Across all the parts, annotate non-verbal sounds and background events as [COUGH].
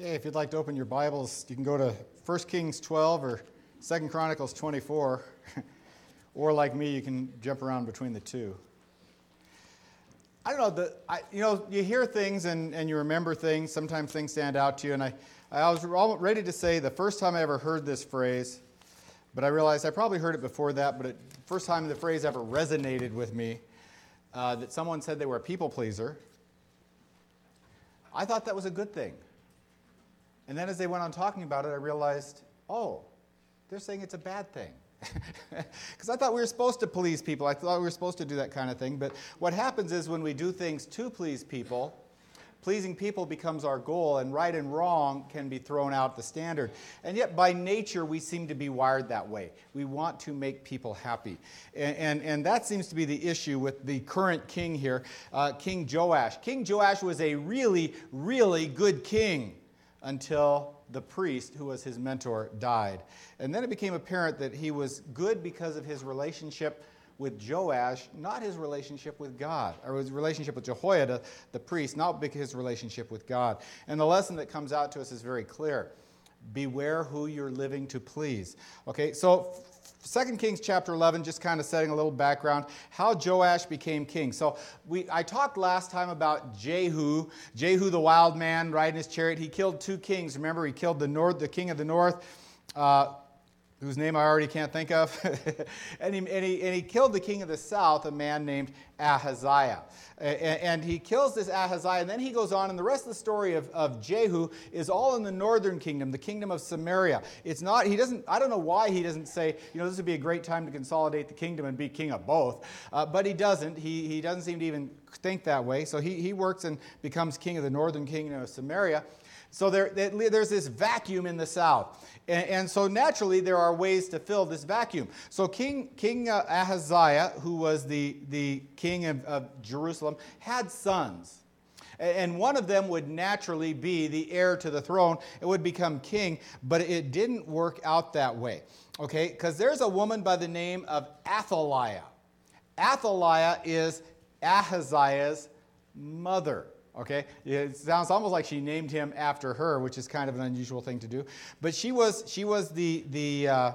Okay, if you'd like to open your Bibles, you can go to 1 Kings 12 or 2 Chronicles 24. [LAUGHS] or like me, you can jump around between the two. I don't know, the, I, you know, you hear things and, and you remember things. Sometimes things stand out to you. And I, I was ready to say the first time I ever heard this phrase, but I realized I probably heard it before that, but the first time the phrase ever resonated with me, uh, that someone said they were a people pleaser, I thought that was a good thing. And then as they went on talking about it, I realized, oh, they're saying it's a bad thing. [LAUGHS] Because I thought we were supposed to please people. I thought we were supposed to do that kind of thing. But what happens is when we do things to please people, pleasing people becomes our goal, and right and wrong can be thrown out the standard. And yet, by nature, we seem to be wired that way. We want to make people happy. And, and, and that seems to be the issue with the current king here, uh, King Joash. King Joash was a really, really good king until the priest, who was his mentor, died. And then it became apparent that he was good because of his relationship with Joash, not his relationship with God, or his relationship with Jehoiada, the priest, not because his relationship with God. And the lesson that comes out to us is very clear beware who you're living to please. Okay, so 2 Kings chapter 11, just kind of setting a little background, how Joash became king. So we, I talked last time about Jehu, Jehu the wild man riding his chariot. He killed two kings. Remember, he killed the, north, the king of the north, uh, whose name I already can't think of. [LAUGHS] and, he, and, he, and he killed the king of the south, a man named Ahaziah. And, he kills this Ahaziah, and then he goes on, and the rest of the story of, of Jehu is all in the northern kingdom, the kingdom of Samaria. It's not, he doesn't, I don't know why he doesn't say, you know, this would be a great time to consolidate the kingdom and be king of both. Uh, but he doesn't. He, he doesn't seem to even think that way. So he, he works and becomes king of the northern kingdom of Samaria. So there, there's this vacuum in the south. And, and, so naturally, there are ways to fill this vacuum. So King, king uh, Ahaziah, who was the, the king of, of Jerusalem, had sons. And one of them would naturally be the heir to the throne. It would become king, but it didn't work out that way. Okay? Because there's a woman by the name of Athaliah. Athaliah is Ahaziah's mother. Okay? It sounds almost like she named him after her, which is kind of an unusual thing to do. But she was, she was the, the uh,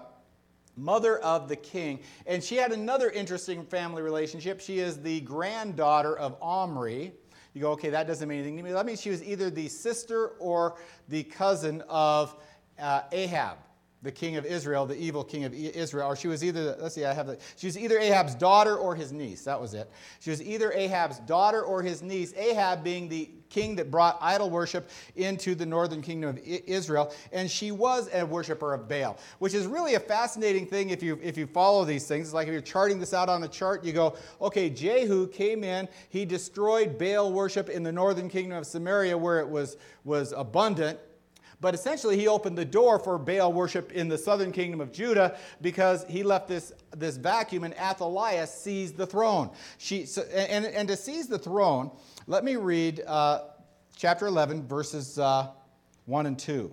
mother of the king. And she had another interesting family relationship. She is the granddaughter of Omri. You go, okay, that doesn't mean anything to me. That means she was either the sister or the cousin of uh, Ahab the king of Israel, the evil king of Israel, or she was either, let's see, I have the, she was either Ahab's daughter or his niece. That was it. She was either Ahab's daughter or his niece, Ahab being the king that brought idol worship into the northern kingdom of Israel, and she was a worshiper of Baal, which is really a fascinating thing if you, if you follow these things. It's like if you're charting this out on a chart, you go, okay, Jehu came in, he destroyed Baal worship in the northern kingdom of Samaria where it was, was abundant but essentially, he opened the door for Baal worship in the southern kingdom of Judah because he left this, this vacuum and Athaliah seized the throne. She, so, and, and to seize the throne, let me read uh, chapter 11, verses uh, 1 and 2.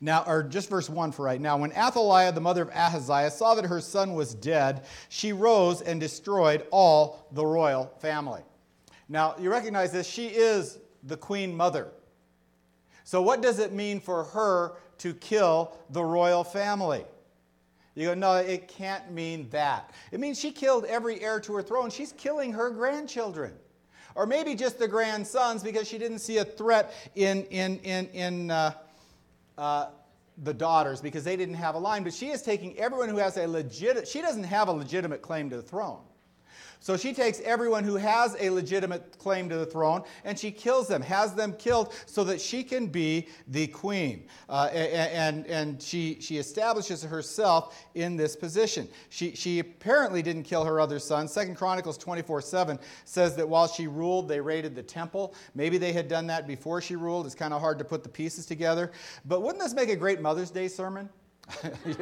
Now, or just verse 1 for right now. When Athaliah, the mother of Ahaziah, saw that her son was dead, she rose and destroyed all the royal family. Now, you recognize this. She is the queen mother. So, what does it mean for her to kill the royal family? You go, no, it can't mean that. It means she killed every heir to her throne. She's killing her grandchildren. Or maybe just the grandsons because she didn't see a threat in, in, in, in uh, uh, the daughters because they didn't have a line. But she is taking everyone who has a legit, she doesn't have a legitimate claim to the throne. So she takes everyone who has a legitimate claim to the throne and she kills them, has them killed so that she can be the queen. Uh, and and she, she establishes herself in this position. She, she apparently didn't kill her other sons. Second Chronicles 24 7 says that while she ruled, they raided the temple. Maybe they had done that before she ruled. It's kind of hard to put the pieces together. But wouldn't this make a great Mother's Day sermon? [LAUGHS]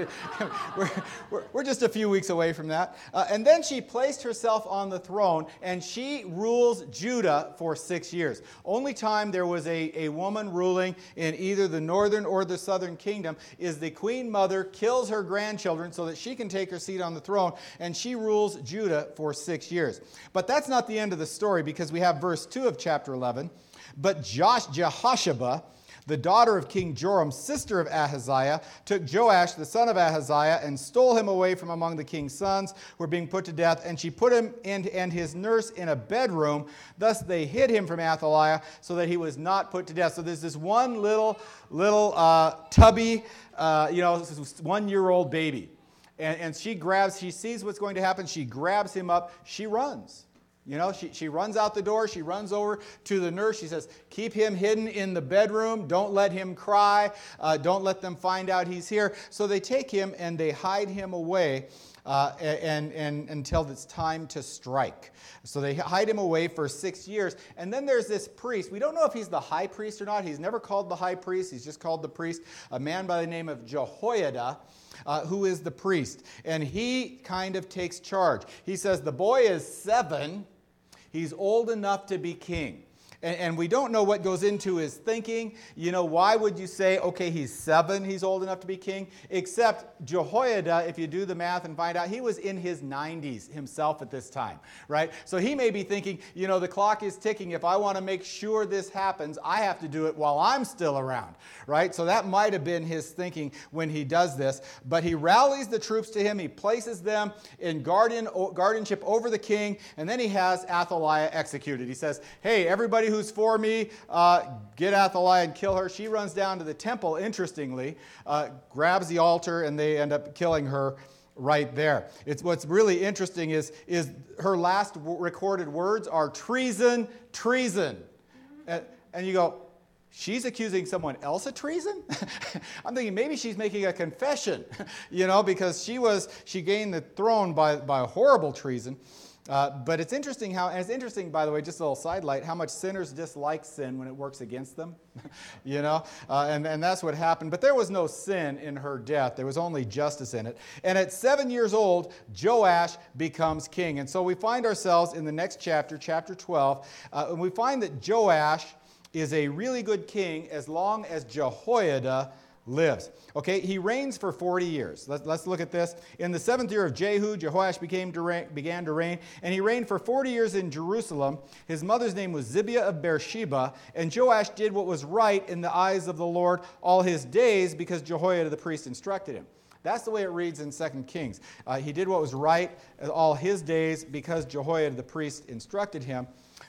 we're, we're, we're, just a few weeks away from that. Uh, and then she placed herself on the throne and she rules Judah for six years. Only time there was a, a woman ruling in either the northern or the southern kingdom is the queen mother kills her grandchildren so that she can take her seat on the throne and she rules Judah for six years. But that's not the end of the story because we have verse 2 of chapter 11. But Josh, Jehoshaphat, the daughter of King Joram, sister of Ahaziah, took Joash, the son of Ahaziah, and stole him away from among the king's sons who were being put to death. And she put him and, and his nurse in a bedroom. Thus they hid him from Athaliah so that he was not put to death. So there's this one little, little uh, tubby, uh, you know, one year old baby. And, and she grabs, she sees what's going to happen. She grabs him up. She runs. You know, she, she runs out the door. She runs over to the nurse. She says, Keep him hidden in the bedroom. Don't let him cry. Uh, don't let them find out he's here. So they take him and they hide him away. Uh, and, and, until it's time to strike. So they hide him away for six years. And then there's this priest. We don't know if he's the high priest or not. He's never called the high priest, he's just called the priest, a man by the name of Jehoiada. Uh, who is the priest? And he kind of takes charge. He says, The boy is seven, He's old enough to be king. And, and, we don't know what goes into his thinking. You know, why would you say, okay, he's seven, he's old enough to be king? Except Jehoiada, if you do the math and find out, he was in his 90s himself at this time, right? So he may be thinking, you know, the clock is ticking. If I want to make sure this happens, I have to do it while I'm still around, right? So that might have been his thinking when he does this. But he rallies the troops to him, he places them in guardian, guardianship over the king, and then he has Athaliah executed. He says, hey, everybody who's for me, uh, get Athaliah and kill her. She runs down to the temple, interestingly, uh, grabs the altar, and they end up killing her right there. It's, what's really interesting is, is her last w- recorded words are treason, treason. And, and you go, she's accusing someone else of treason [LAUGHS] i'm thinking maybe she's making a confession [LAUGHS] you know because she was she gained the throne by, by horrible treason uh, but it's interesting how, and it's interesting, by the way, just a little sidelight, how much sinners dislike sin when it works against them. [LAUGHS] you know? Uh, and, and that's what happened. But there was no sin in her death, there was only justice in it. And at seven years old, Joash becomes king. And so we find ourselves in the next chapter, chapter 12, uh, and we find that Joash is a really good king as long as Jehoiada lives. Okay, he reigns for 40 years. Let's, let's look at this. In the seventh year of Jehu, Jehoash became to reign, began to reign, and he reigned for 40 years in Jerusalem. His mother's name was Zibiah of Beersheba, and Joash did what was right in the eyes of the Lord all his days because Jehoiada the priest instructed him. That's the way it reads in 2 Kings. Uh, he did what was right all his days because Jehoiada the priest instructed him.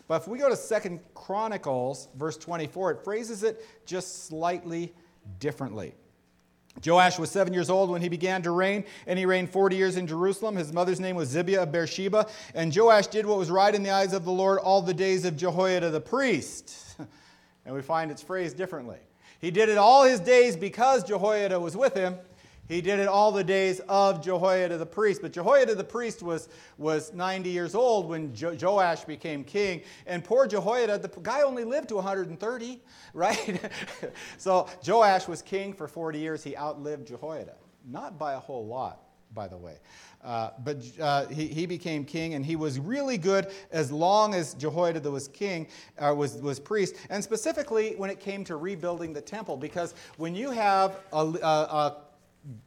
But if we go to 2 Chronicles, verse 24, it phrases it just slightly differently. Joash was seven years old when he began to reign, and he reigned 40 years in Jerusalem. His mother's name was Zibiah of Beersheba. And Joash did what was right in the eyes of the Lord all the days of Jehoiada the priest. [LAUGHS] and we find it's phrased differently. He did it all his days because Jehoiada was with him, he did it all the days of Jehoiada the priest. But Jehoiada the priest was, was 90 years old when jo- Joash became king. And poor Jehoiada, the guy only lived to 130, [LAUGHS] right? [LAUGHS] so Joash was king for 40 years. He outlived Jehoiada. Not by a whole lot, by the way. Uh, but uh, he, he became king, and he was really good as long as Jehoiada was king, uh, was, was priest, and specifically when it came to rebuilding the temple. Because when you have a, a, a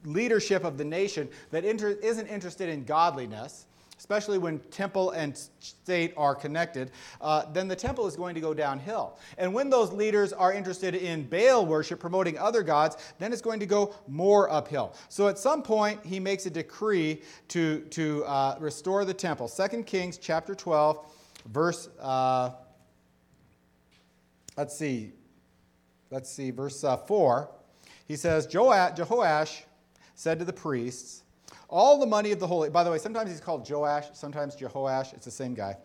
leadership of the nation that inter- isn't interested in godliness, especially when temple and state are connected, uh, then the temple is going to go downhill. And when those leaders are interested in Baal worship, promoting other gods, then it's going to go more uphill. So at some point, he makes a decree to, to uh, restore the temple. 2 Kings chapter 12, verse, uh, let's see, let's see, verse uh, 4. He says, Jehoash said to the priests, All the money of the holy, by the way, sometimes he's called Joash, sometimes Jehoash, it's the same guy.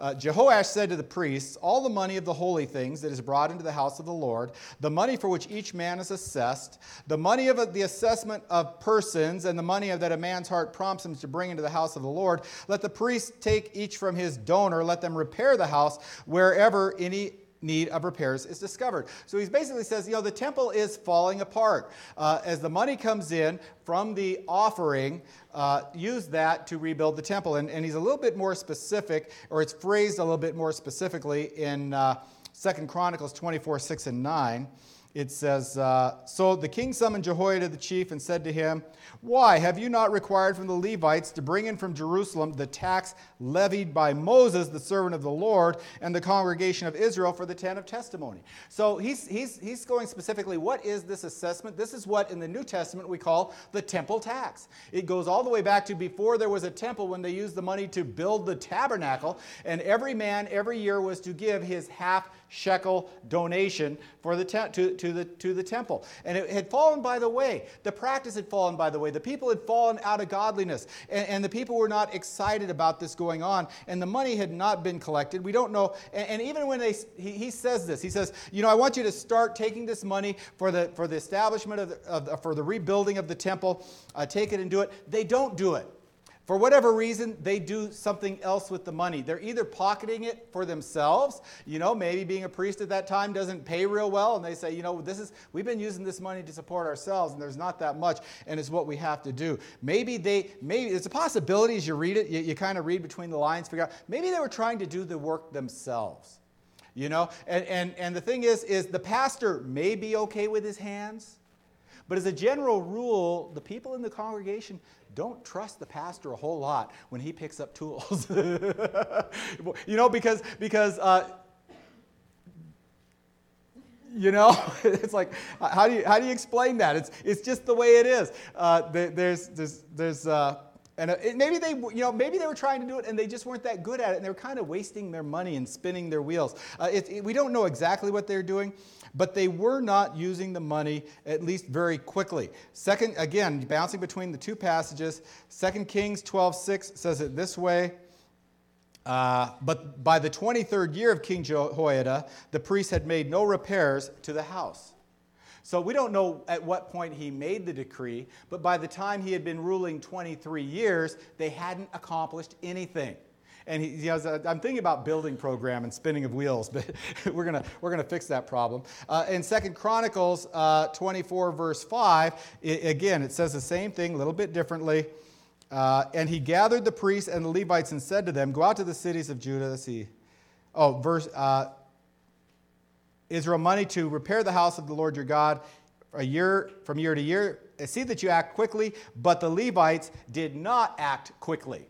Uh, Jehoash said to the priests, All the money of the holy things that is brought into the house of the Lord, the money for which each man is assessed, the money of the assessment of persons, and the money of that a man's heart prompts him to bring into the house of the Lord, let the priests take each from his donor, let them repair the house wherever any need of repairs is discovered. So he basically says, you know, the temple is falling apart. Uh, as the money comes in from the offering, uh, use that to rebuild the temple. And, and, he's a little bit more specific, or it's phrased a little bit more specifically in uh, 2 Chronicles 24, 6 and 9. It says, uh, So the king summoned Jehoiada the chief and said to him, Why have you not required from the Levites to bring in from Jerusalem the tax levied by Moses, the servant of the Lord, and the congregation of Israel for the tent of testimony? So he's, he's, he's going specifically, what is this assessment? This is what in the New Testament we call the temple tax. It goes all the way back to before there was a temple when they used the money to build the tabernacle, and every man every year was to give his half shekel donation for the te- to, to, the, to the temple. And it had fallen by the way. The practice had fallen by the way. The people had fallen out of godliness. And, and the people were not excited about this going on. And the money had not been collected. We don't know. And, and even when they, he, he, says this, he says, you know, I want you to start taking this money for the, for the establishment of, the, of for the rebuilding of the temple. Uh, take it and do it. They don't do it. For whatever reason, they do something else with the money. They're either pocketing it for themselves, you know, maybe being a priest at that time doesn't pay real well, and they say, you know, this is we've been using this money to support ourselves, and there's not that much, and it's what we have to do. Maybe they, maybe it's a possibility as you read it, you, you kind of read between the lines, figure out maybe they were trying to do the work themselves. You know, and, and, and the thing is, is the pastor may be okay with his hands, but as a general rule, the people in the congregation don't trust the pastor a whole lot when he picks up tools. [LAUGHS] you know, because, because uh, you know, [LAUGHS] it's like, how do you, how do you explain that? It's, it's just the way it is. Uh, there's, there's, there's, uh, and uh, maybe they, you know, maybe they were trying to do it and they just weren't that good at it and they were kind of wasting their money and spinning their wheels. Uh, it, it, we don't know exactly what they're doing, but they were not using the money at least very quickly. Second, again, bouncing between the two passages, 2 Kings 12:6 says it this way. Uh, but by the 23rd year of King Jehoiada, the priest had made no repairs to the house. So we don't know at what point he made the decree, but by the time he had been ruling 23 years, they hadn't accomplished anything. And he, he has a, I'm thinking about building program and spinning of wheels, [LAUGHS] but we're gonna we're gonna fix that problem. Uh, in Second Chronicles uh, 24, verse 5, it, again, it says the same thing, a little bit differently. Uh, and he gathered the priests and the Levites and said to them, Go out to the cities of Judah. Let's see. Oh, verse uh, Israel money to repair the house of the Lord your God a year from year to year. See that you act quickly, but the Levites did not act quickly.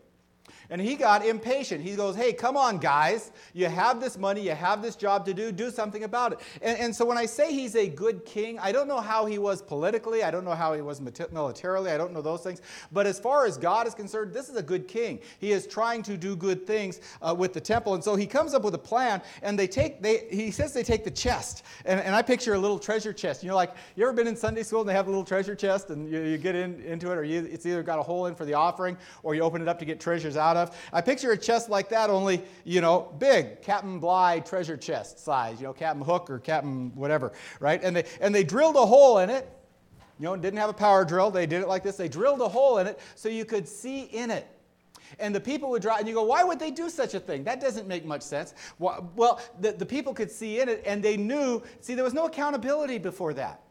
And he got impatient. He goes, Hey, come on, guys. You have this money, you have this job to do, do something about it. And, and so when I say he's a good king, I don't know how he was politically, I don't know how he was militarily, I don't know those things. But as far as God is concerned, this is a good king. He is trying to do good things uh, with the temple. And so he comes up with a plan, and they take, they, he says they take the chest. And, and I picture a little treasure chest. You know, like, you ever been in Sunday school and they have a little treasure chest, and you, you get in, into it, or you, it's either got a hole in for the offering, or you open it up to get treasures out of. I picture a chest like that, only, you know, big, Captain Bligh treasure chest size, you know, Captain Hook or Captain whatever, right? And they, and they drilled a hole in it. You know, didn't have a power drill. They did it like this. They drilled a hole in it so you could see in it. And the people would drive, and you go, why would they do such a thing? That doesn't make much sense. Well, the, the people could see in it, and they knew, see, there was no accountability before that.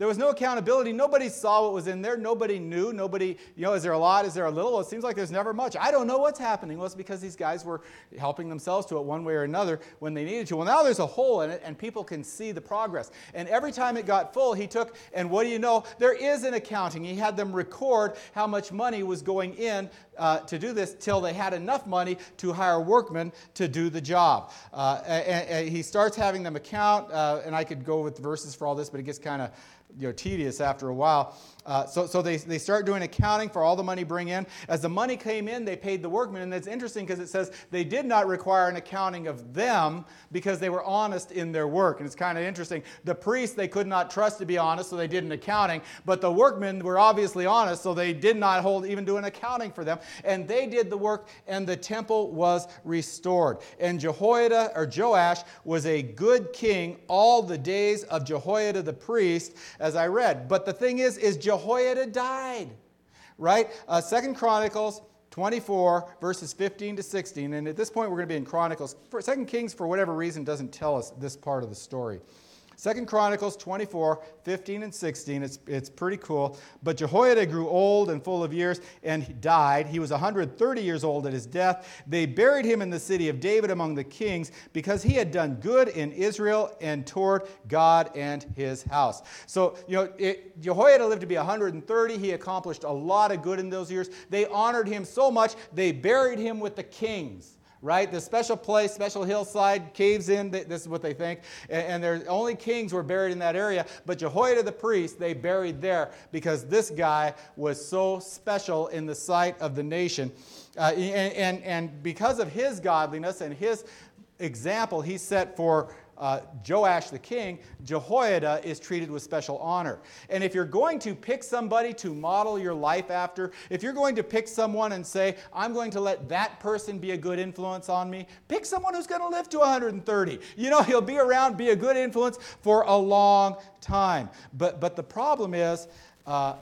There was no accountability. Nobody saw what was in there. Nobody knew. Nobody, you know, is there a lot? Is there a little? Well, it seems like there's never much. I don't know what's happening. Well, it's because these guys were helping themselves to it one way or another when they needed to. Well, now there's a hole in it and people can see the progress. And every time it got full, he took, and what do you know? There is an accounting. He had them record how much money was going in uh, to do this till they had enough money to hire workmen to do the job. Uh, and, and, he starts having them account, uh, and I could go with verses for all this, but it gets kind of you know, tedious after a while. Uh, so so they, they start doing accounting for all the money bring in. As the money came in, they paid the workmen. And it's interesting because it says they did not require an accounting of them because they were honest in their work. And it's kind of interesting. The priests they could not trust to be honest, so they did an accounting. But the workmen were obviously honest, so they did not hold even do an accounting for them. And they did the work, and the temple was restored. And Jehoiada or Joash was a good king all the days of Jehoiada the priest, as I read. But the thing is, is Jehoiada died, right? Uh, Second Chronicles 24 verses 15 to 16 and at this point we're going to be in chronicles second kings for whatever reason doesn't tell us this part of the story Second Chronicles 24, 15 and 16. It's, it's pretty cool. But Jehoiada grew old and full of years, and he died. He was 130 years old at his death. They buried him in the city of David among the kings because he had done good in Israel and toward God and his house. So, you know, it, Jehoiada lived to be 130. He accomplished a lot of good in those years. They honored him so much, they buried him with the kings right? The special place, special hillside, caves in, this is what they think. And, and only kings were buried in that area. But Jehoiada the priest, they buried there because this guy was so special in the sight of the nation. Uh, and, and, and because of his godliness and his example he set for uh, Joash the king, Jehoiada is treated with special honor. And if you're going to pick somebody to model your life after, if you're going to pick someone and say, I'm going to let that person be a good influence on me, pick someone who's going to live to 130. You know, [LAUGHS] he'll be around, be a good influence for a long time. But, but the problem is, uh,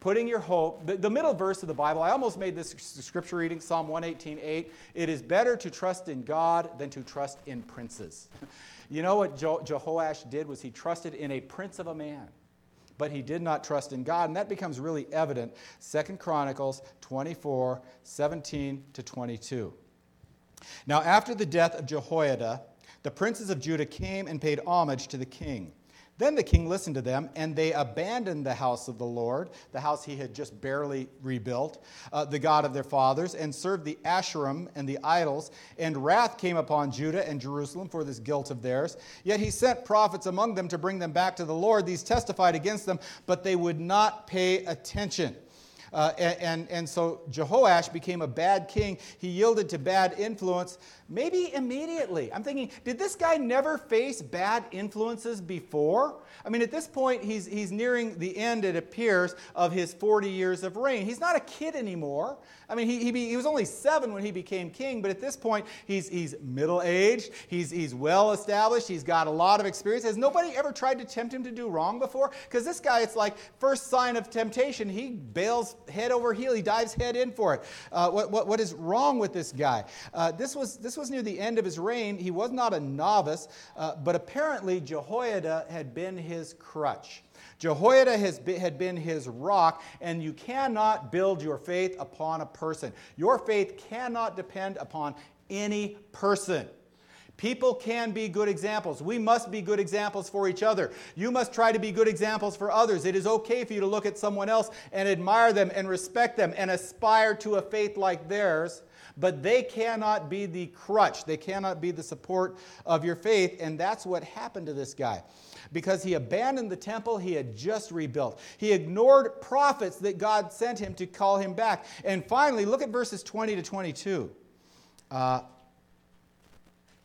putting your hope, the, the, middle verse of the Bible, I almost made this scripture reading, Psalm 118 8. It is better to trust in God than to trust in princes. [LAUGHS] You know what Je- Jehoash did was he trusted in a prince of a man, but he did not trust in God. And that becomes really evident. Second Chronicles 24 17 to 22. Now, after the death of Jehoiada, the princes of Judah came and paid homage to the king. Then the king listened to them, and they abandoned the house of the Lord, the house he had just barely rebuilt, uh, the God of their fathers, and served the Asherim and the idols. And wrath came upon Judah and Jerusalem for this guilt of theirs. Yet he sent prophets among them to bring them back to the Lord. These testified against them, but they would not pay attention. Uh, and, and, and so Jehoash became a bad king. He yielded to bad influence, maybe immediately. I'm thinking, did this guy never face bad influences before? I mean, at this point, he's, he's nearing the end, it appears, of his 40 years of reign. He's not a kid anymore. I mean, he, he, he was only seven when he became king, but at this point, he's, he's middle aged, he's, he's well established, he's got a lot of experience. Has nobody ever tried to tempt him to do wrong before? Because this guy, it's like first sign of temptation, he bails head over heel, he dives head in for it. Uh, what, what, what is wrong with this guy? Uh, this, was, this was near the end of his reign. He was not a novice, uh, but apparently Jehoiada had been his crutch. Jehoiada been, had been his rock, and you cannot build your faith upon a person. Your faith cannot depend upon any person. People can be good examples. We must be good examples for each other. You must try to be good examples for others. It is okay for you to look at someone else and admire them and respect them and aspire to a faith like theirs, but they cannot be the crutch. They cannot be the support of your faith. And that's what happened to this guy because he abandoned the temple he had just rebuilt. He ignored prophets that God sent him to call him back. And finally, look at verses 20 to 22. Uh,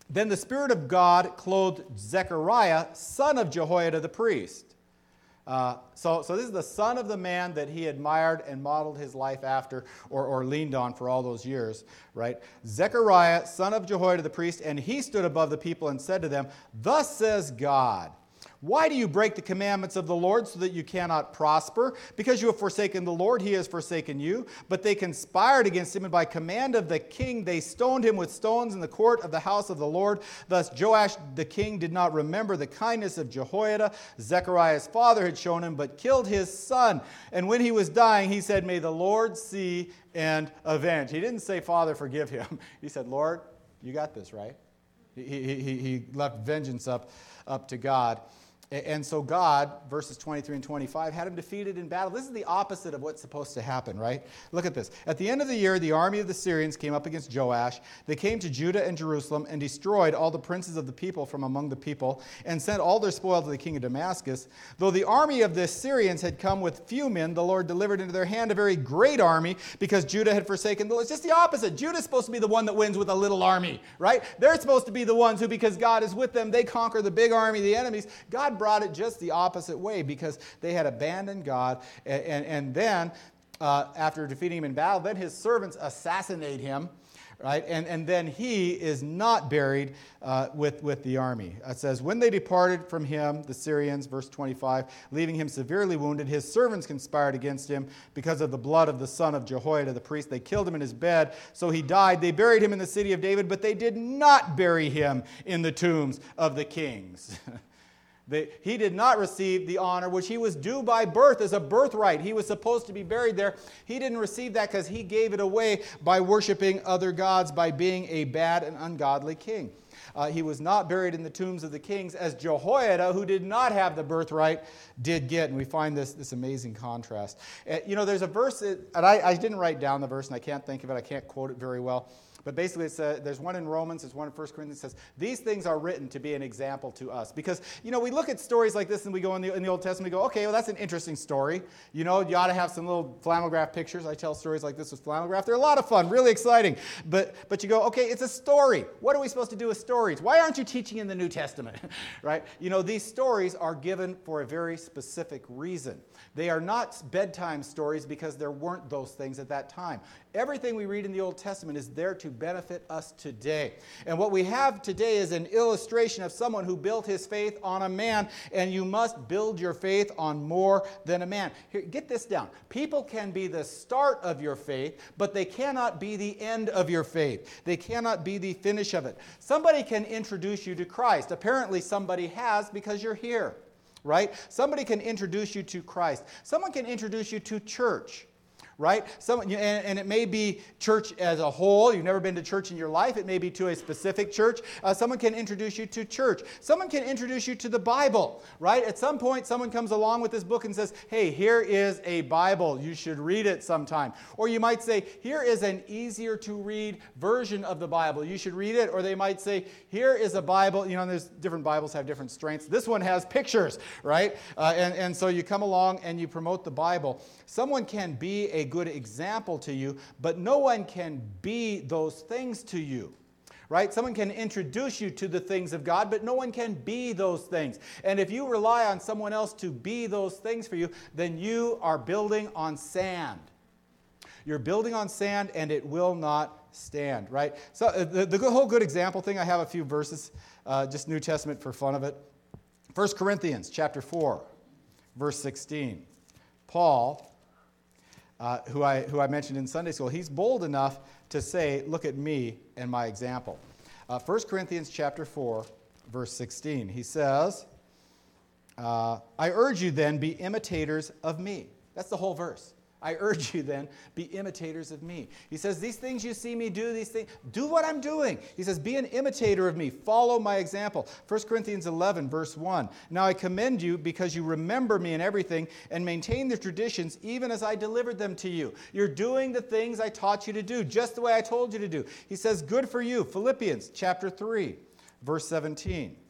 then the Spirit of God clothed Zechariah, son of Jehoiada the priest. Uh, so, so this is the son of the man that he admired and modeled his life after or, or leaned on for all those years, right? Zechariah, son of Jehoiada the priest, and he stood above the people and said to them, Thus says God. Why do you break the commandments of the Lord so that you cannot prosper? Because you have forsaken the Lord, he has forsaken you. But they conspired against him, and by command of the king, they stoned him with stones in the court of the house of the Lord. Thus Joash the king did not remember the kindness of Jehoiada, Zechariah's father had shown him, but killed his son. And when he was dying, he said, May the Lord see and avenge. He didn't say, Father, forgive him. [LAUGHS] He said, Lord, you got this, right? He, he, he left vengeance up, up to God. And so God, verses 23 and 25, had him defeated in battle. This is the opposite of what's supposed to happen, right? Look at this. At the end of the year, the army of the Syrians came up against Joash. They came to Judah and Jerusalem and destroyed all the princes of the people from among the people and sent all their spoil to the king of Damascus. Though the army of the Syrians had come with few men, the Lord delivered into their hand a very great army because Judah had forsaken the Lord. It's just the opposite. Judah's supposed to be the one that wins with a little army, right? They're supposed to be the ones who, because God is with them, they conquer the big army, the enemies. God brought it just the opposite way because they had abandoned God. And, and, and then, uh, after defeating him in battle, then his servants assassinate him right? And, and then he is not buried uh, with, with the army. It says, When they departed from him, the Syrians, verse 25, leaving him severely wounded, his servants conspired against him because of the blood of the son of Jehoiada the priest. They killed him in his bed, so he died. They buried him in the city of David, but they did not bury him in the tombs of the kings. [LAUGHS] He did not receive the honor which he was due by birth as a birthright. He was supposed to be buried there. He didn't receive that because he gave it away by worshiping other gods, by being a bad and ungodly king. Uh, he was not buried in the tombs of the kings as Jehoiada, who did not have the birthright, did get. And we find this, this amazing contrast. Uh, you know, there's a verse, that, and I, I didn't write down the verse, and I can't think of it, I can't quote it very well. But basically, a, uh, there's one in Romans, there's one in 1 Corinthians says, These things are written to be an example to us. Because, you know, we look at stories like this and we go in the, in the Old Testament, we go, okay, well, that's an interesting story. You know, you ought to have some little flannel graph pictures. I tell stories like this with flannel graph. They're a lot of fun, really exciting. But, but you go, okay, it's a story. What are we supposed to do with stories? Why aren't you teaching in the New Testament? [LAUGHS] right? You know, these stories are given for a very specific reason. They are not bedtime stories because there weren't those things at that time. Everything we read in the Old Testament is there to benefit us today. And what we have today is an illustration of someone who built his faith on a man, and you must build your faith on more than a man. Here, get this down. People can be the start of your faith, but they cannot be the end of your faith. They cannot be the finish of it. Somebody can introduce you to Christ. Apparently, somebody has because you're here right? Somebody can introduce you to Christ. Someone can introduce you to church right? Some, and, and, it may be church as a whole. You've never been to church in your life. It may be to a specific church. Uh, someone can introduce you to church. Someone can introduce you to the Bible, right? At some point, someone comes along with this book and says, hey, here is a Bible. You should read it sometime. Or you might say, here is an easier to read version of the Bible. You should read it. Or they might say, here is a Bible. You know, there's different Bibles have different strengths. This one has pictures, right? Uh, and, and so you come along and you promote the Bible. Someone can be a good example to you, but no one can be those things to you. Right? Someone can introduce you to the things of God, but no one can be those things. And if you rely on someone else to be those things for you, then you are building on sand. You're building on sand and it will not stand, right? So, uh, the, the whole good example thing, I have a few verses, uh, just New Testament for fun of it. 1 Corinthians chapter 4, verse 16. Paul uh, who, I, who I mentioned in Sunday school, he's bold enough to say, Look at me and my example. Uh, 1 Corinthians chapter 4, verse 16. He says, uh, I urge you then, be imitators of me. That's the whole verse. I urge you then, be imitators of me. He says, These things you see me do, these things, do what I'm doing. He says, Be an imitator of me. Follow my example. 1 Corinthians 11, verse 1. Now I commend you because you remember me in everything and maintain the traditions even as I delivered them to you. You're doing the things I taught you to do, just the way I told you to do. He says, Good for you. Philippians chapter 3, verse 17.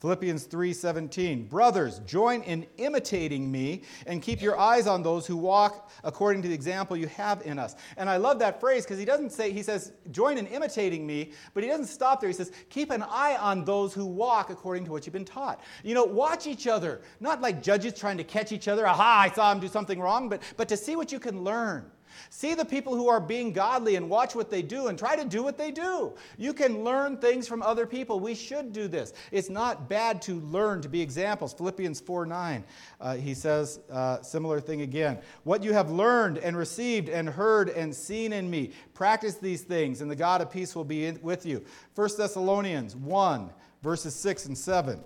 Philippians 3:17 Brothers join in imitating me and keep your eyes on those who walk according to the example you have in us. And I love that phrase because he doesn't say he says join in imitating me, but he doesn't stop there. He says keep an eye on those who walk according to what you've been taught. You know, watch each other, not like judges trying to catch each other. Aha, I saw him do something wrong, but but to see what you can learn. See the people who are being godly and watch what they do and try to do what they do. You can learn things from other people. We should do this. It's not bad to learn to be examples. Philippians 4 9, uh, he says, uh, similar thing again. What you have learned and received and heard and seen in me, practice these things, and the God of peace will be in, with you. 1 Thessalonians 1, verses 6 and 7.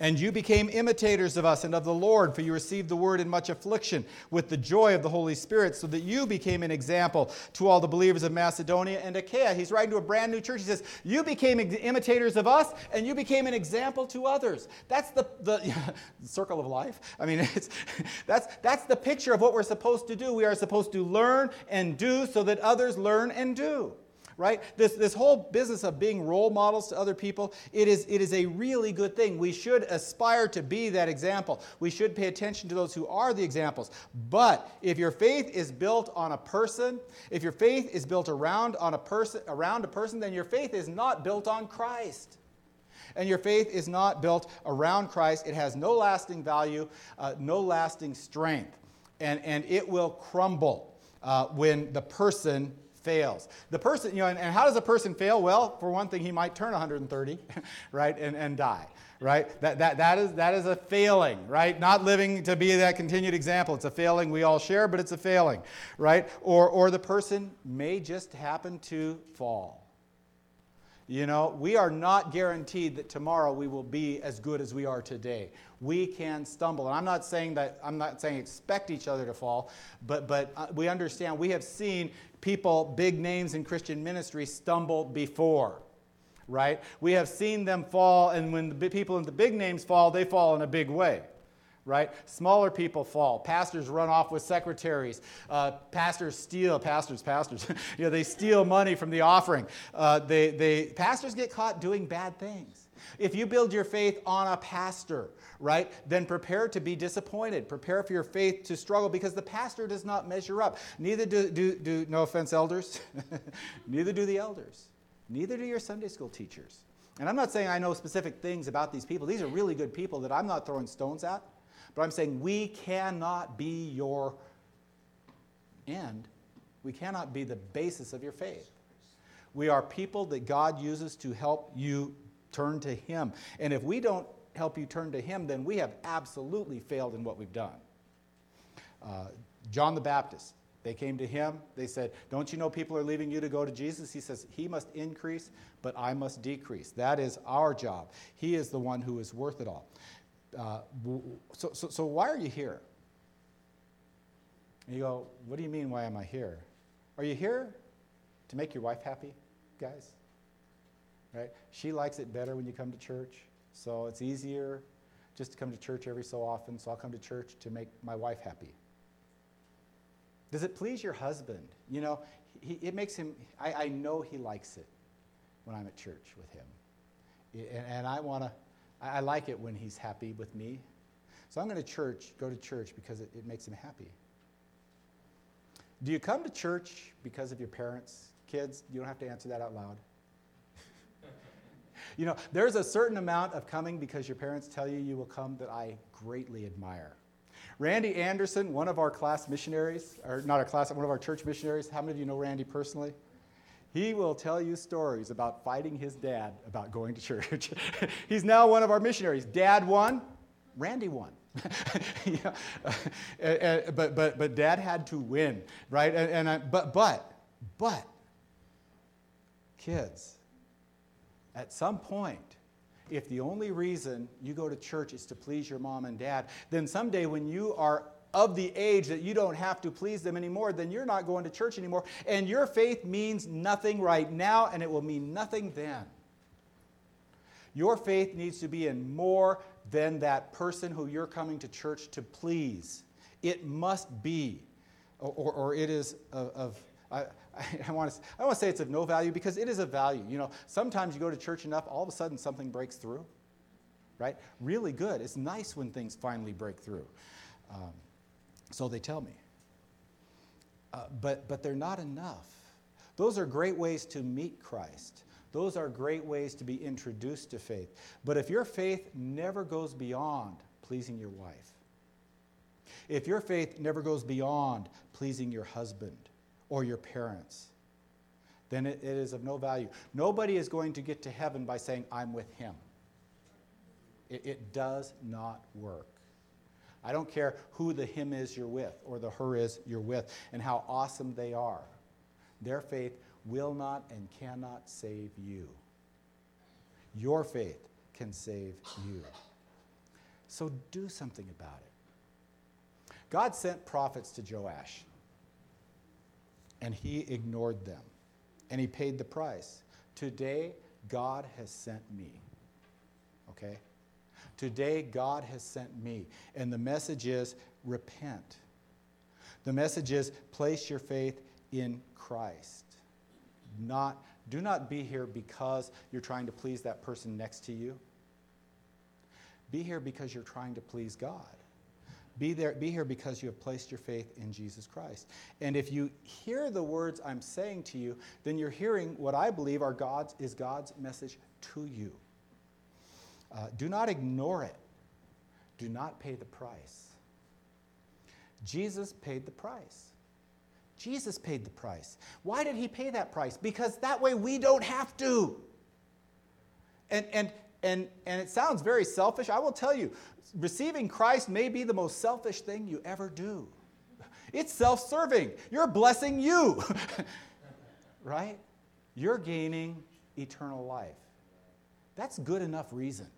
And you became imitators of us and of the Lord, for you received the word in much affliction with the joy of the Holy Spirit, so that you became an example to all the believers of Macedonia and Achaia. He's writing to a brand new church. He says, You became imitators of us, and you became an example to others. That's the, the, [LAUGHS] circle of life. I mean, [LAUGHS] that's, that's the picture of what we're supposed to do. We are supposed to learn and do so that others learn and do right? This, this whole business of being role models to other people, it is, it is a really good thing. We should aspire to be that example. We should pay attention to those who are the examples. But if your faith is built on a person, if your faith is built around on a person around a person, then your faith is not built on Christ and your faith is not built around Christ, it has no lasting value, uh, no lasting strength, and, and it will crumble uh, when the person fails. The person, you know, and, and, how does a person fail? Well, for one thing, he might turn 130, [LAUGHS] right, and, and die, right? That, that, that, is, that is a failing, right? Not living to be that continued example. It's a failing we all share, but it's a failing, right? Or, or the person may just happen to fall. You know, we are not guaranteed that tomorrow we will be as good as we are today. We can stumble. And I'm not saying that, I'm not saying expect each other to fall, but, but uh, we understand we have seen people, big names in Christian ministry, stumble before right? We have seen them fall, and when the people in the big names fall, they fall in a big way. Right? Smaller people fall. Pastors run off with secretaries. Uh, pastors steal, pastors, pastors, [LAUGHS] you know, they steal money from the offering. Uh, they, they, pastors get caught doing bad things. If you build your faith on a pastor, right, then prepare to be disappointed. Prepare for your faith to struggle because the pastor does not measure up. Neither do, do, do no offense, elders, [LAUGHS] neither do the elders. Neither do your Sunday school teachers. And I'm not saying I know specific things about these people. These are really good people that I'm not throwing stones at. But I'm saying we cannot be your end. We cannot be the basis of your faith. We are people that God uses to help you turn to Him. And if we don't help you turn to Him, then we have absolutely failed in what we've done. Uh, John the Baptist, they came to him. They said, Don't you know people are leaving you to go to Jesus? He says, He must increase, but I must decrease. That is our job. He is the one who is worth it all. Uh, so, so, so, why are you here? And you go, What do you mean, why am I here? Are you here to make your wife happy, guys? Right? She likes it better when you come to church, so it's easier just to come to church every so often, so I'll come to church to make my wife happy. Does it please your husband? You know, he, it makes him, I, I, know he likes it when I'm at church with him. And, and I want to, I, I like it when he's happy with me. So I'm going to church, go to church because it, it makes him happy. Do you come to church because of your parents? Kids, you don't have to answer that out loud. [LAUGHS] you know, there's a certain amount of coming because your parents tell you you will come that I greatly admire. Randy Anderson, one of our class missionaries, or not our class, one of our church missionaries. How many of you know Randy personally? He will tell you stories about fighting his dad about going to church. [LAUGHS] He's now one of our missionaries. Dad won, Randy won. [LAUGHS] yeah. Uh, uh, but, but, but dad had to win, right? And, and I, but, but, but, kids, at some point, if the only reason you go to church is to please your mom and dad, then someday when you are of the age that you don't have to please them anymore, then you're not going to church anymore. And your faith means nothing right now, and it will mean nothing then. Your faith needs to be in more than that person who you're coming to church to please. It must be, or, or, it is of, of I, I, want to, I want to say it's of no value because it is of value. You know, sometimes you go to church enough, all of a sudden something breaks through, right? Really good. It's nice when things finally break through. Um, so they tell me. Uh, but, but they're not enough. Those are great ways to meet Christ. Those are great ways to be introduced to faith. But if your faith never goes beyond pleasing your wife, if your faith never goes beyond pleasing your husband, or your parents, then it, it is of no value. Nobody is going to get to heaven by saying, I'm with him. It, it does not work. I don't care who the him is you're with or the her is you're with and how awesome they are. Their faith will not and cannot save you. Your faith can save you. So do something about it. God sent prophets to Joash and he ignored them. And he paid the price. Today, God has sent me. Okay? Today, God has sent me. And the message is repent. The message is place your faith in Christ. Not, do not be here because you're trying to please that person next to you. Be here because you're trying to please God. Be, there, be here because you have placed your faith in Jesus Christ. And if you hear the words I'm saying to you, then you're hearing what I believe are God's, is God's message to you. Uh, do not ignore it. Do not pay the price. Jesus paid the price. Jesus paid the price. Why did he pay that price? Because that way we don't have to. And, and And, and it sounds very selfish. I will tell you, receiving Christ may be the most selfish thing you ever do. It's self serving. You're blessing you, [LAUGHS] right? You're gaining eternal life. That's good enough reason.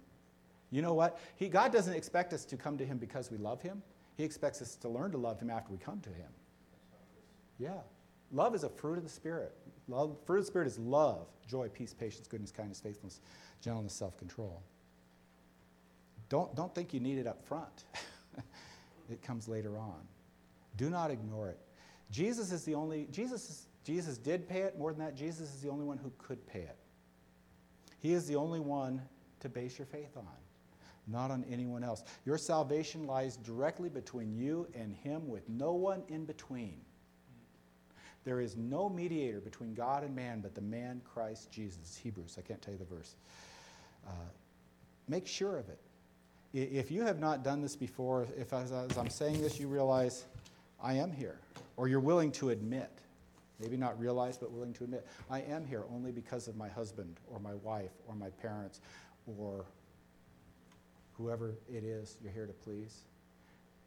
You know what? He, God doesn't expect us to come to Him because we love Him. He expects us to learn to love Him after we come to Him. Yeah. Love is a fruit of the Spirit. Love, fruit of the Spirit is love, joy, peace, patience, goodness, kindness, faithfulness, gentleness, self control. Don't, don't think you need it up front, [LAUGHS] it comes later on. Do not ignore it. Jesus is the only, Jesus, Jesus did pay it. More than that, Jesus is the only one who could pay it. He is the only one to base your faith on, not on anyone else. Your salvation lies directly between you and Him with no one in between. There is no mediator between God and man but the man Christ Jesus. Hebrews, I can't tell you the verse. Uh, make sure of it. If you have not done this before, if as, as I'm saying this, you realize I am here, or you're willing to admit, maybe not realize, but willing to admit, I am here only because of my husband, or my wife, or my parents, or whoever it is you're here to please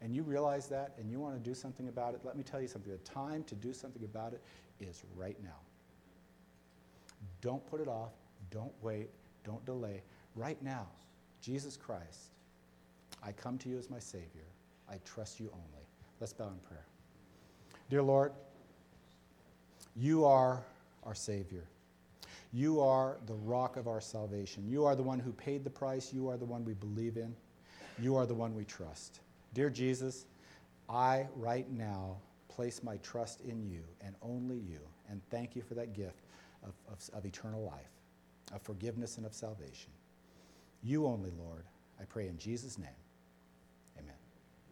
and you realize that and you want to do something about it, let me tell you something. The time to do something about it is right now. Don't put it off. Don't wait. Don't delay. Right now, Jesus Christ, I come to you as my Savior. I trust you only. Let's bow in prayer. Dear Lord, you are our Savior. You are the rock of our salvation. You are the one who paid the price. You are the one we believe in. You are the one we trust. Dear Jesus, I right now place my trust in you and only you, and thank you for that gift of, of, of eternal life, of forgiveness and of salvation. You only, Lord, I pray in Jesus' name.